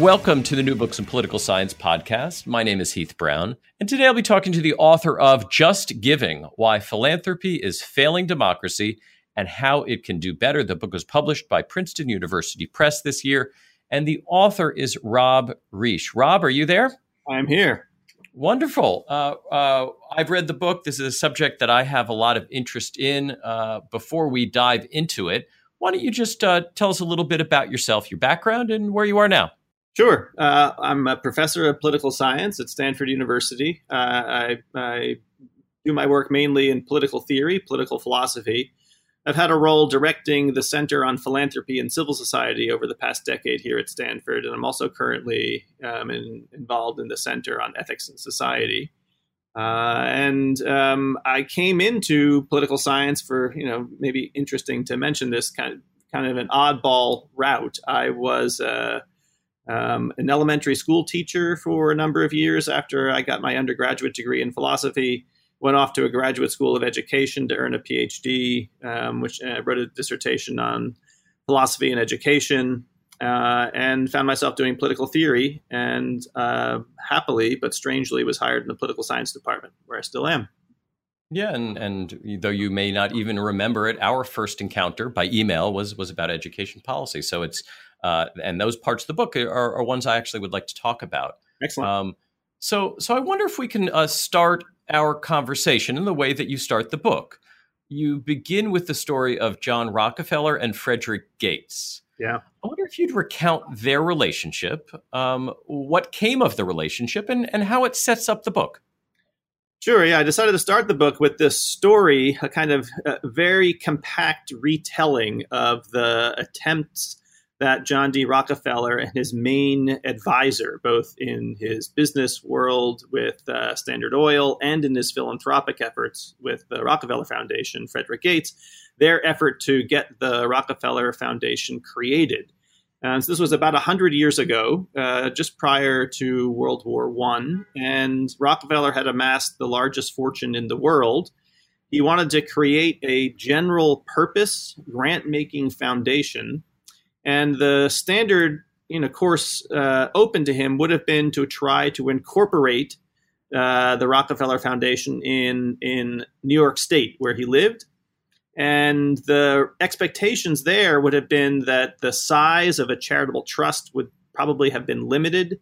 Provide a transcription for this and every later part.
Welcome to the New Books in Political Science podcast. My name is Heath Brown, and today I'll be talking to the author of Just Giving Why Philanthropy is Failing Democracy and How It Can Do Better. The book was published by Princeton University Press this year, and the author is Rob Reich. Rob, are you there? I'm here. Wonderful. Uh, uh, I've read the book. This is a subject that I have a lot of interest in. Uh, before we dive into it, why don't you just uh, tell us a little bit about yourself, your background, and where you are now? Sure. Uh, I'm a professor of political science at Stanford University. Uh, I, I, do my work mainly in political theory, political philosophy. I've had a role directing the Center on Philanthropy and Civil Society over the past decade here at Stanford, and I'm also currently um, in, involved in the Center on Ethics and Society. Uh, and um, I came into political science for, you know, maybe interesting to mention this kind of kind of an oddball route. I was uh, um, an elementary school teacher for a number of years after I got my undergraduate degree in philosophy. Went off to a graduate school of education to earn a PhD, um, which I uh, wrote a dissertation on philosophy and education, uh, and found myself doing political theory. And uh, happily, but strangely, was hired in the political science department, where I still am. Yeah, and and though you may not even remember it, our first encounter by email was was about education policy. So it's uh, and those parts of the book are, are, ones I actually would like to talk about. Excellent. Um, so, so I wonder if we can uh, start our conversation in the way that you start the book. You begin with the story of John Rockefeller and Frederick Gates. Yeah. I wonder if you'd recount their relationship, um, what came of the relationship, and, and how it sets up the book. Sure. Yeah, I decided to start the book with this story, a kind of uh, very compact retelling of the attempts that John D. Rockefeller and his main advisor, both in his business world with uh, Standard Oil and in his philanthropic efforts with the Rockefeller Foundation, Frederick Gates, their effort to get the Rockefeller Foundation created. And so this was about 100 years ago, uh, just prior to World War I. And Rockefeller had amassed the largest fortune in the world. He wanted to create a general purpose grant making foundation and the standard, you know, course uh, open to him would have been to try to incorporate uh, the Rockefeller Foundation in in New York State, where he lived. And the expectations there would have been that the size of a charitable trust would probably have been limited.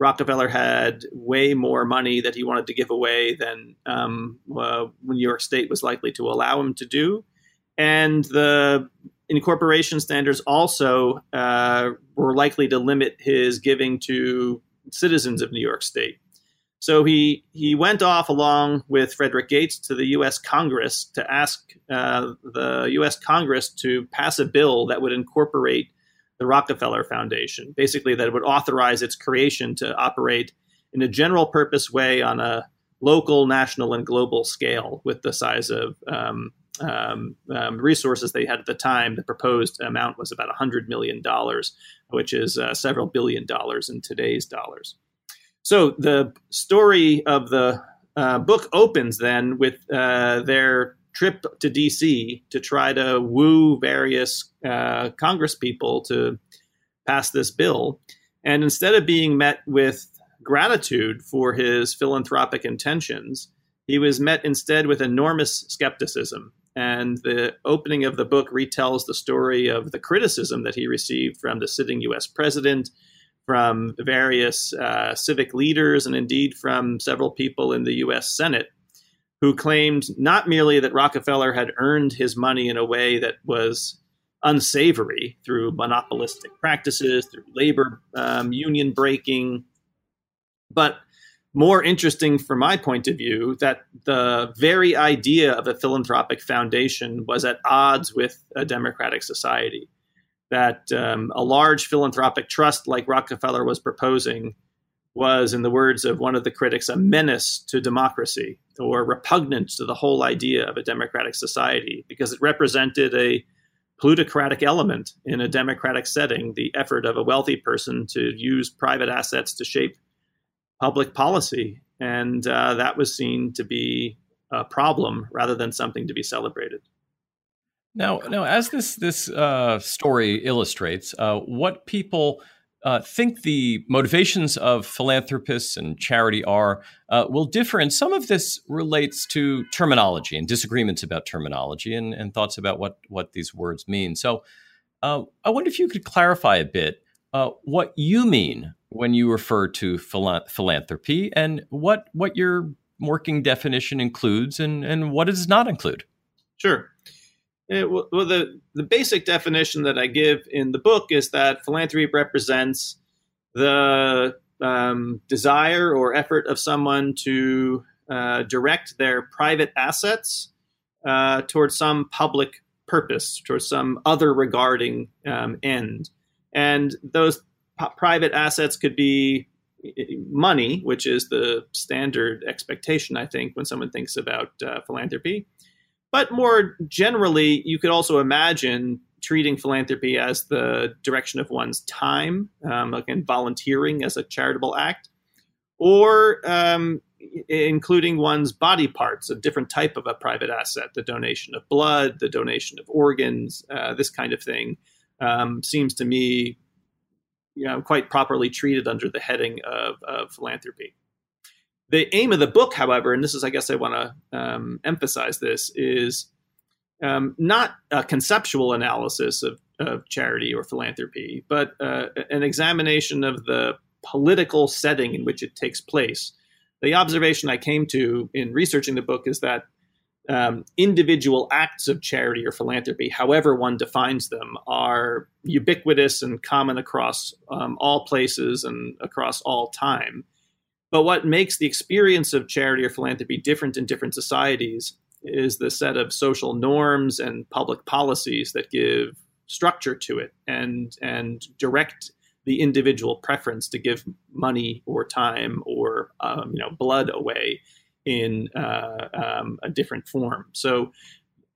Rockefeller had way more money that he wanted to give away than um, uh, New York State was likely to allow him to do. And the incorporation standards also uh, were likely to limit his giving to citizens of New York State. So he he went off along with Frederick Gates to the U.S. Congress to ask uh, the U.S. Congress to pass a bill that would incorporate the Rockefeller Foundation, basically that it would authorize its creation to operate in a general purpose way on a local, national, and global scale with the size of um, um, um, resources they had at the time, the proposed amount was about $100 million, which is uh, several billion dollars in today's dollars. So the story of the uh, book opens then with uh, their trip to DC to try to woo various uh, Congress people to pass this bill. And instead of being met with gratitude for his philanthropic intentions, he was met instead with enormous skepticism and the opening of the book retells the story of the criticism that he received from the sitting US president, from various uh, civic leaders, and indeed from several people in the US Senate who claimed not merely that Rockefeller had earned his money in a way that was unsavory through monopolistic practices, through labor um, union breaking, but more interesting from my point of view that the very idea of a philanthropic foundation was at odds with a democratic society. that um, a large philanthropic trust like Rockefeller was proposing was, in the words of one of the critics, a menace to democracy or repugnant to the whole idea of a democratic society because it represented a plutocratic element in a democratic setting, the effort of a wealthy person to use private assets to shape public policy. And uh, that was seen to be a problem rather than something to be celebrated. Now, now, as this this uh, story illustrates, uh, what people uh, think the motivations of philanthropists and charity are uh, will differ, and some of this relates to terminology and disagreements about terminology and, and thoughts about what what these words mean. So, uh, I wonder if you could clarify a bit uh, what you mean when you refer to philanthropy, and what what your working definition includes, and and what it does not include. Sure. Eh, well, the, the basic definition that I give in the book is that philanthropy represents the um, desire or effort of someone to uh, direct their private assets uh, towards some public purpose, towards some other regarding um, end. And those private assets could be money, which is the standard expectation, I think, when someone thinks about uh, philanthropy. But more generally, you could also imagine treating philanthropy as the direction of one's time, um, again, volunteering as a charitable act, or um, including one's body parts, a different type of a private asset, the donation of blood, the donation of organs, uh, this kind of thing, um, seems to me you know, quite properly treated under the heading of, of philanthropy. The aim of the book, however, and this is, I guess, I want to um, emphasize this, is um, not a conceptual analysis of, of, charity or philanthropy, but uh, an examination of the political setting in which it takes place. The observation I came to in researching the book is that um, individual acts of charity or philanthropy, however one defines them, are ubiquitous and common across um, all places and across all time. But what makes the experience of charity or philanthropy different in different societies is the set of social norms and public policies that give structure to it and and direct the individual preference to give money or time or um, you know blood away in uh, um, a different form. So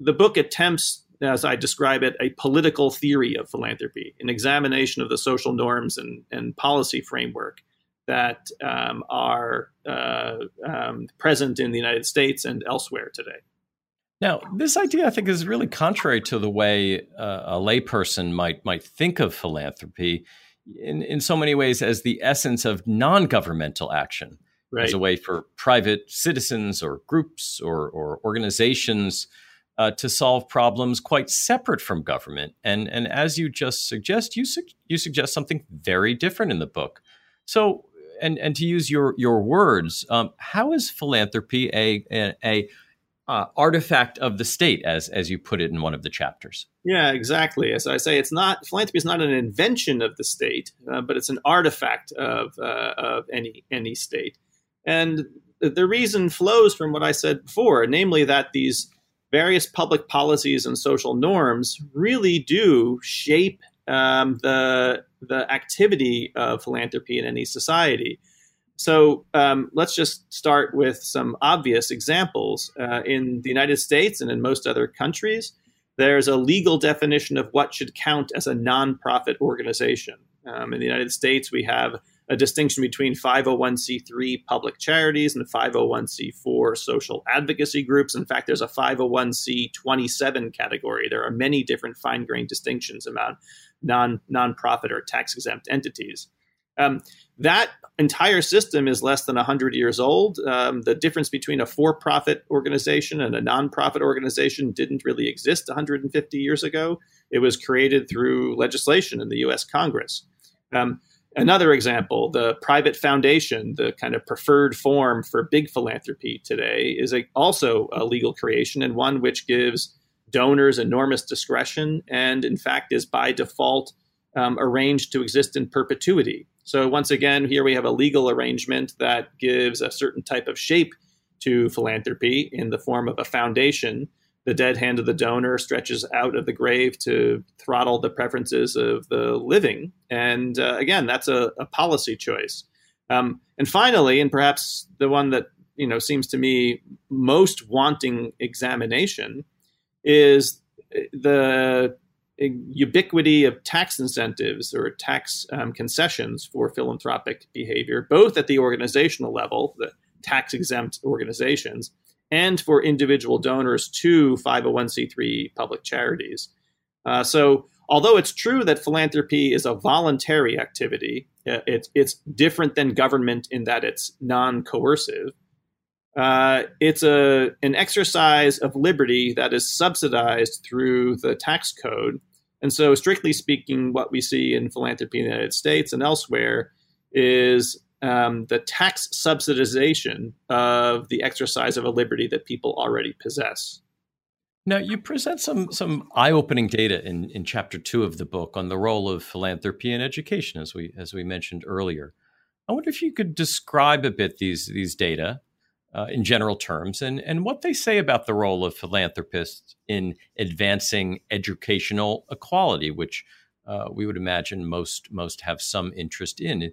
the book attempts, as I describe it, a political theory of philanthropy, an examination of the social norms and, and policy framework that um, are uh, um, present in the United States and elsewhere today. Now, this idea, I think, is really contrary to the way uh, a layperson might might think of philanthropy, in in so many ways as the essence of non-governmental action, right. as a way for private citizens or groups or or organizations uh, to solve problems quite separate from government. And and as you just suggest, you su- you suggest something very different in the book. So and and to use your your words, um, how is philanthropy a a, a uh, artifact of the state, as as you put it in one of the chapters? Yeah, exactly. As I say, it's not philanthropy is not an invention of the state, uh, but it's an artifact of uh, of any any state, and the reason flows from what I said before, namely that these various public policies and social norms really do shape um, the the activity of philanthropy in any society. So um, let's just start with some obvious examples. Uh, in the United States and in most other countries, there's a legal definition of what should count as a nonprofit organization. Um, in the United States, we have a distinction between 501c3 public charities and 501c4 social advocacy groups. In fact, there's a 501c27 category. There are many different fine grained distinctions about non nonprofit or tax exempt entities. Um, that entire system is less than 100 years old. Um, the difference between a for profit organization and a nonprofit organization didn't really exist 150 years ago. It was created through legislation in the US Congress. Um, another example the private foundation, the kind of preferred form for big philanthropy today, is a, also a legal creation and one which gives donors enormous discretion and, in fact, is by default um, arranged to exist in perpetuity. So, once again, here we have a legal arrangement that gives a certain type of shape to philanthropy in the form of a foundation the dead hand of the donor stretches out of the grave to throttle the preferences of the living. And uh, again, that's a, a policy choice. Um, and finally, and perhaps the one that you know seems to me most wanting examination, is the ubiquity of tax incentives or tax um, concessions for philanthropic behavior, both at the organizational level, the tax exempt organizations, and for individual donors to 501c3 public charities. Uh, so, although it's true that philanthropy is a voluntary activity, uh, it's, it's different than government in that it's non coercive. Uh, it's a an exercise of liberty that is subsidized through the tax code, and so strictly speaking, what we see in philanthropy in the United States and elsewhere is um, the tax subsidization of the exercise of a liberty that people already possess. Now, you present some some eye-opening data in, in chapter two of the book on the role of philanthropy in education, as we as we mentioned earlier. I wonder if you could describe a bit these these data uh, in general terms and and what they say about the role of philanthropists in advancing educational equality, which uh, we would imagine most most have some interest in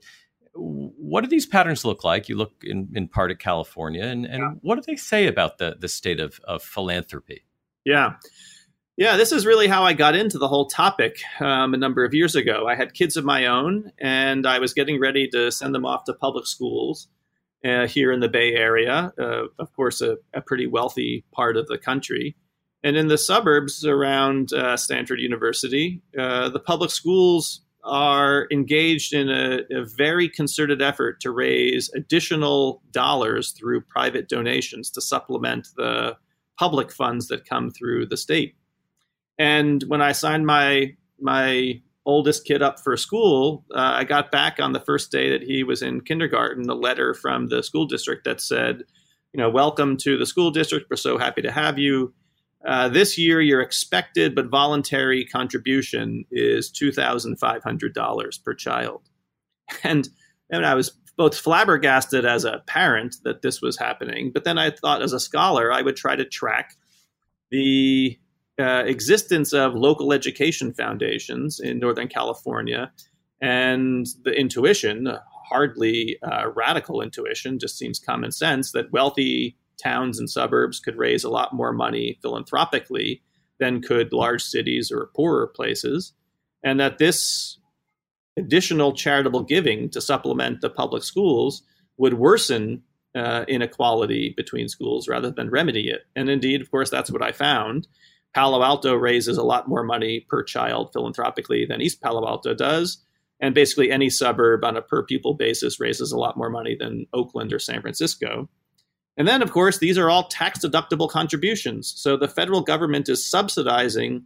what do these patterns look like? You look in, in part at California, and, and yeah. what do they say about the, the state of, of philanthropy? Yeah. Yeah, this is really how I got into the whole topic um, a number of years ago. I had kids of my own, and I was getting ready to send them off to public schools uh, here in the Bay Area, uh, of course, a, a, pretty wealthy part of the country. And in the suburbs around uh, Stanford University, uh, the public schools are engaged in a, a, very concerted effort to raise additional dollars through private donations to supplement the public funds that come through the state. And when I signed my my oldest kid up for school, uh, I got back on the first day that he was in kindergarten a letter from the school district that said, you know, welcome to the school district. We're so happy to have you. Uh, this year, your expected but voluntary contribution is $2,500 per child. And, and I was both flabbergasted as a parent that this was happening, but then I thought as a scholar, I would try to track the uh, existence of local education foundations in Northern California and the intuition, hardly uh, radical intuition, just seems common sense that wealthy towns and suburbs could raise a lot more money philanthropically than could large cities or poorer places, and that this additional charitable giving to supplement the public schools would worsen uh, inequality between schools rather than remedy it. And indeed, of course, that's what I found. Palo Alto raises a lot more money per child philanthropically than East Palo Alto does. And basically, any suburb on a per pupil basis raises a lot more money than Oakland or San Francisco. And then, of course, these are all tax deductible contributions. So the federal government is subsidizing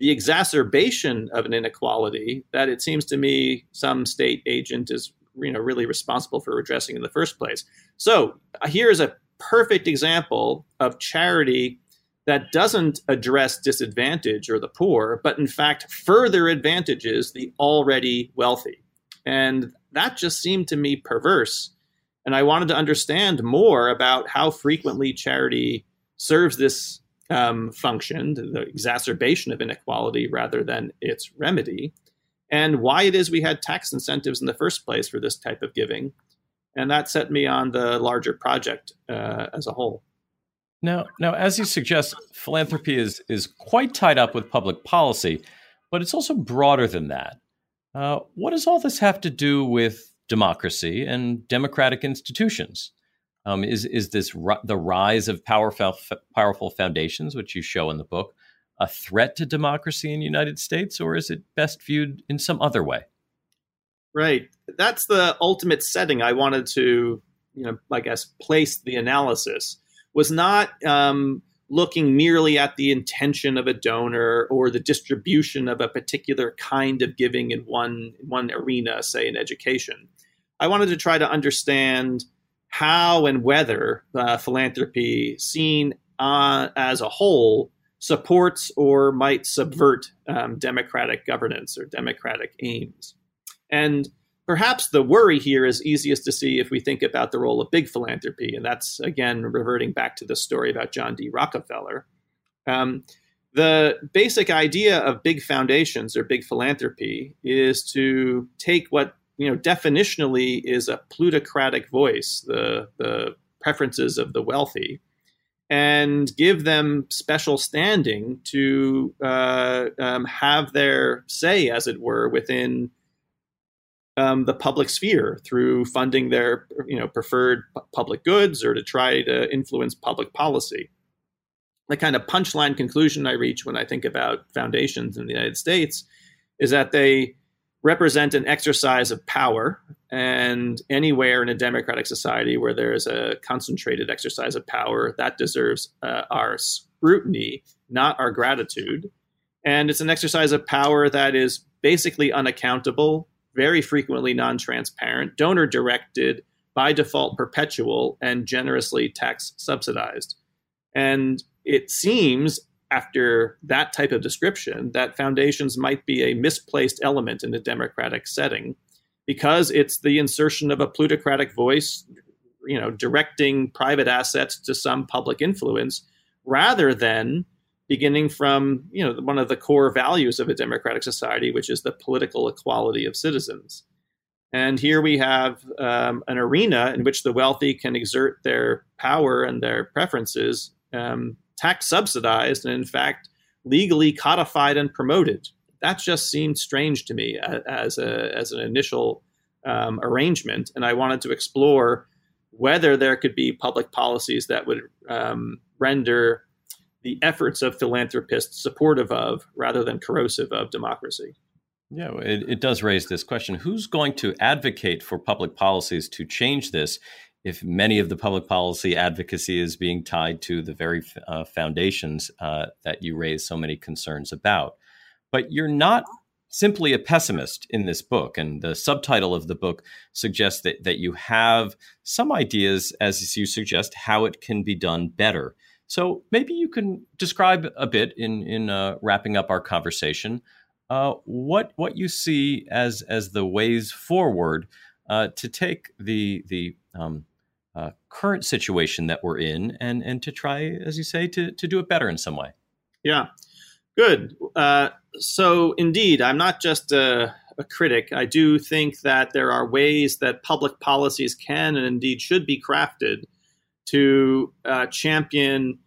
the exacerbation of an inequality that it seems to me some state agent is you know really responsible for addressing in the first place. So uh, here is a perfect example of charity that doesn't address disadvantage or the poor, but in fact further advantages the already wealthy. And that just seemed to me perverse and I wanted to understand more about how frequently charity serves this um, function, the exacerbation of inequality rather than its remedy, and why it is we had tax incentives in the first place for this type of giving. And that set me on the larger project uh, as a whole. Now, now, as you suggest, philanthropy is is quite tied up with public policy, but it's also broader than that. Uh, what does all this have to do with democracy and democratic institutions. Um, is is this the rise of powerful powerful foundations, which you show in the book, a threat to democracy in the United States, or is it best viewed in some other way? Right. That's the ultimate setting I wanted to, you know, I guess, place the analysis. Was not um, looking merely at the intention of a donor or the distribution of a particular kind of giving in one one arena, say in education. I wanted to try to understand how and whether uh, philanthropy, seen uh, as a whole, supports or might subvert um, democratic governance or democratic aims. And perhaps the worry here is easiest to see if we think about the role of big philanthropy. And that's, again, reverting back to the story about John D. Rockefeller. Um, the basic idea of big foundations or big philanthropy is to take what you know definitionally is a plutocratic voice, the the preferences of the wealthy, and give them special standing to uh, um, have their say, as it were, within um, the public sphere through funding their you know preferred public goods or to try to influence public policy. The kind of punchline conclusion I reach when I think about foundations in the United States is that they represent an exercise of power. And anywhere in a democratic society where there is a concentrated exercise of power, that deserves uh, our scrutiny, not our gratitude. And it's an exercise of power that is basically unaccountable, very frequently non transparent, donor directed, by default perpetual, and generously tax subsidized. And it seems after that type of description that foundations might be a misplaced element in a democratic setting because it's the insertion of a plutocratic voice you know directing private assets to some public influence rather than beginning from you know one of the core values of a democratic society which is the political equality of citizens. And here we have um, an arena in which the wealthy can exert their power and their preferences um, tax subsidized and in fact legally codified and promoted. That just seemed strange to me as a as an initial um, arrangement, and I wanted to explore whether there could be public policies that would um, render the efforts of philanthropists supportive of rather than corrosive of democracy. Yeah, it, it does raise this question who's going to advocate for public policies to change this if many of the public policy advocacy is being tied to the very uh, foundations uh, that you raise so many concerns about. But you're not simply a pessimist in this book. And the subtitle of the book suggests that, that you have some ideas, as you suggest, how it can be done better. So maybe you can describe a bit in, in uh, wrapping up our conversation uh, what, what you see as, as the ways forward uh, to take the, the um, uh, current situation that we're in and and to try as you say to to do it better in some way. Yeah. Good. Uh, so indeed i'm not just a, a, critic. I do think that there are ways that public policies can and indeed should be crafted to uh, champion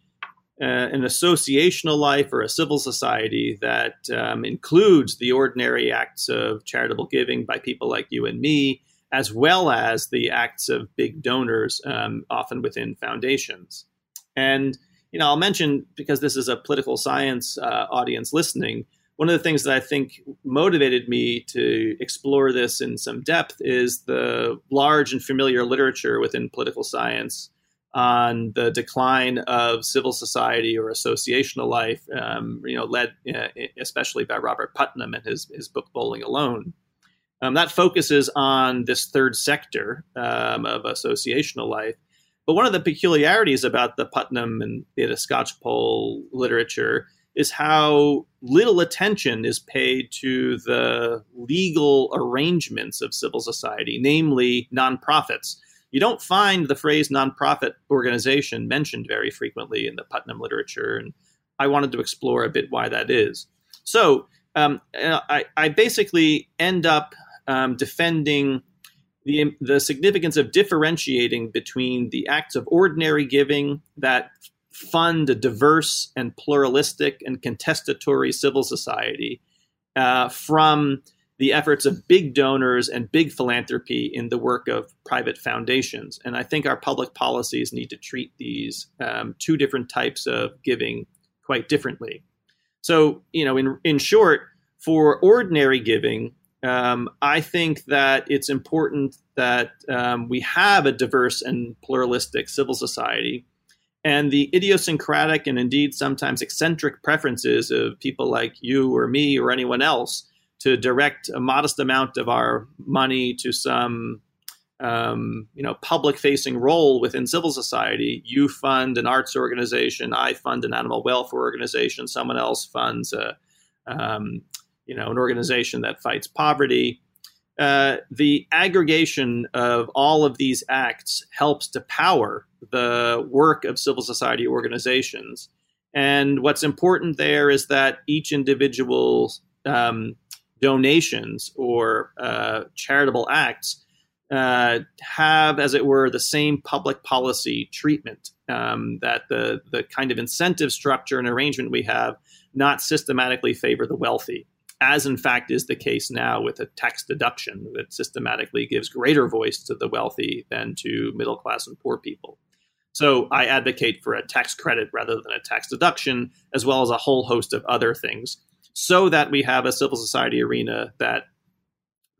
uh, an associational life or a civil society that um, includes the ordinary acts of charitable giving by people like you and me as well as the acts of big donors, um, often within foundations. And you know, I'll mention because this is a political science uh, audience listening. One of the things that I think motivated me to explore this in some depth is the large and familiar literature within political science on the decline of civil society or associational life, um, you know, led uh, especially by Robert Putnam and his, his book Bowling Alone. Um, that focuses on this third sector um, of associational life. But one of the peculiarities about the Putnam and Theda Skocpol literature is how little attention is paid to the legal arrangements of civil society, namely nonprofits. You don't find the phrase nonprofit organization mentioned very frequently in the Putnam literature, and I wanted to explore a bit why that is. So um, I, I, basically end up um, defending the, the significance of differentiating between the acts of ordinary giving that fund a diverse and pluralistic and contestatory civil society uh, from the efforts of big donors and big philanthropy in the work of private foundations. And I think our public policies need to treat these um, two different types of giving quite differently. So, you know, in, in short, for ordinary giving, um, I think that it's important that um, we have a diverse and pluralistic civil society. And the idiosyncratic and indeed sometimes eccentric preferences of people like you or me or anyone else to direct a modest amount of our money to some um, you know public facing role within civil society you fund an arts organization i fund an animal welfare organization someone else funds a, um, you know, an organization that fights poverty. Uh, the aggregation of all of these acts helps to power the work of civil society organizations. And what's important there is that each individual um, donations or uh, charitable acts uh, have, as it were, the same public policy treatment. Um, that the the kind of incentive structure and arrangement we have not systematically favor the wealthy, as in fact is the case now with a tax deduction that systematically gives greater voice to the wealthy than to middle class and poor people. So I advocate for a tax credit rather than a tax deduction, as well as a whole host of other things, so that we have a civil society arena that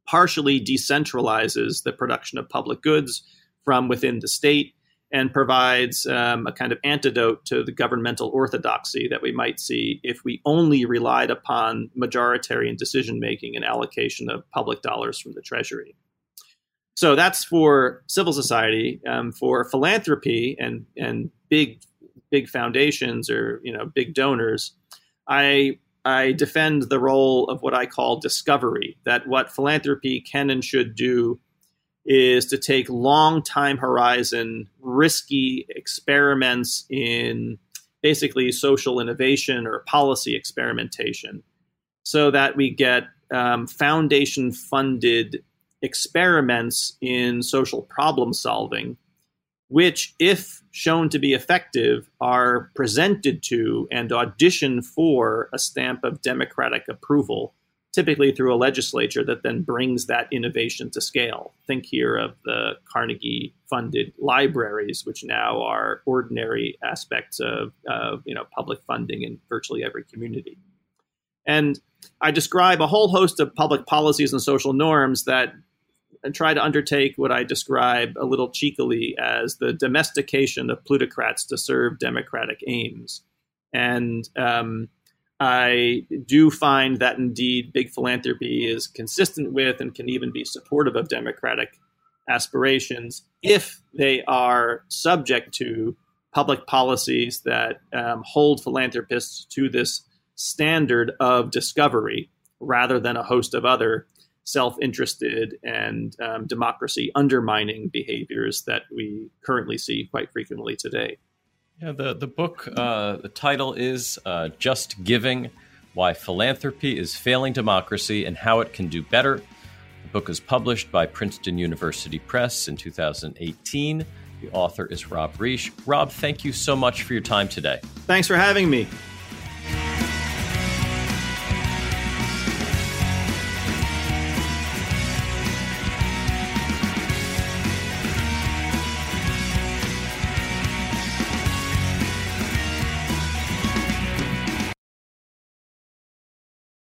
partially decentralizes the production of public goods from within the state and provides um, a kind of antidote to the governmental orthodoxy that we might see if we only relied upon majoritarian decision making and allocation of public dollars from the treasury. So that's for civil society. Um, for philanthropy and and big big foundations or you know big donors, I I defend the role of what I call discovery. That what philanthropy can and should do is to take long time horizon, risky experiments in basically social innovation or policy experimentation, so that we get um, foundation funded experiments in social problem solving, which, if shown to be effective, are presented to and audition for a stamp of democratic approval, typically through a legislature that then brings that innovation to scale. Think here of the Carnegie funded libraries, which now are ordinary aspects of, of you know, public funding in virtually every community. And I describe a whole host of public policies and social norms that try to undertake what I describe a little cheekily as the domestication of plutocrats to serve democratic aims. And um, I do find that indeed big philanthropy is consistent with and can even be supportive of democratic aspirations if they are subject to public policies that um, hold philanthropists to this standard of discovery rather than a host of other self-interested and um, democracy undermining behaviors that we currently see quite frequently today. Yeah, the the book uh, the title is uh, "Just Giving: Why Philanthropy is Failing Democracy and How It Can Do Better." The book is published by Princeton University Press in 2018. The author is Rob Reich. Rob, thank you so much for your time today. Thanks for having me.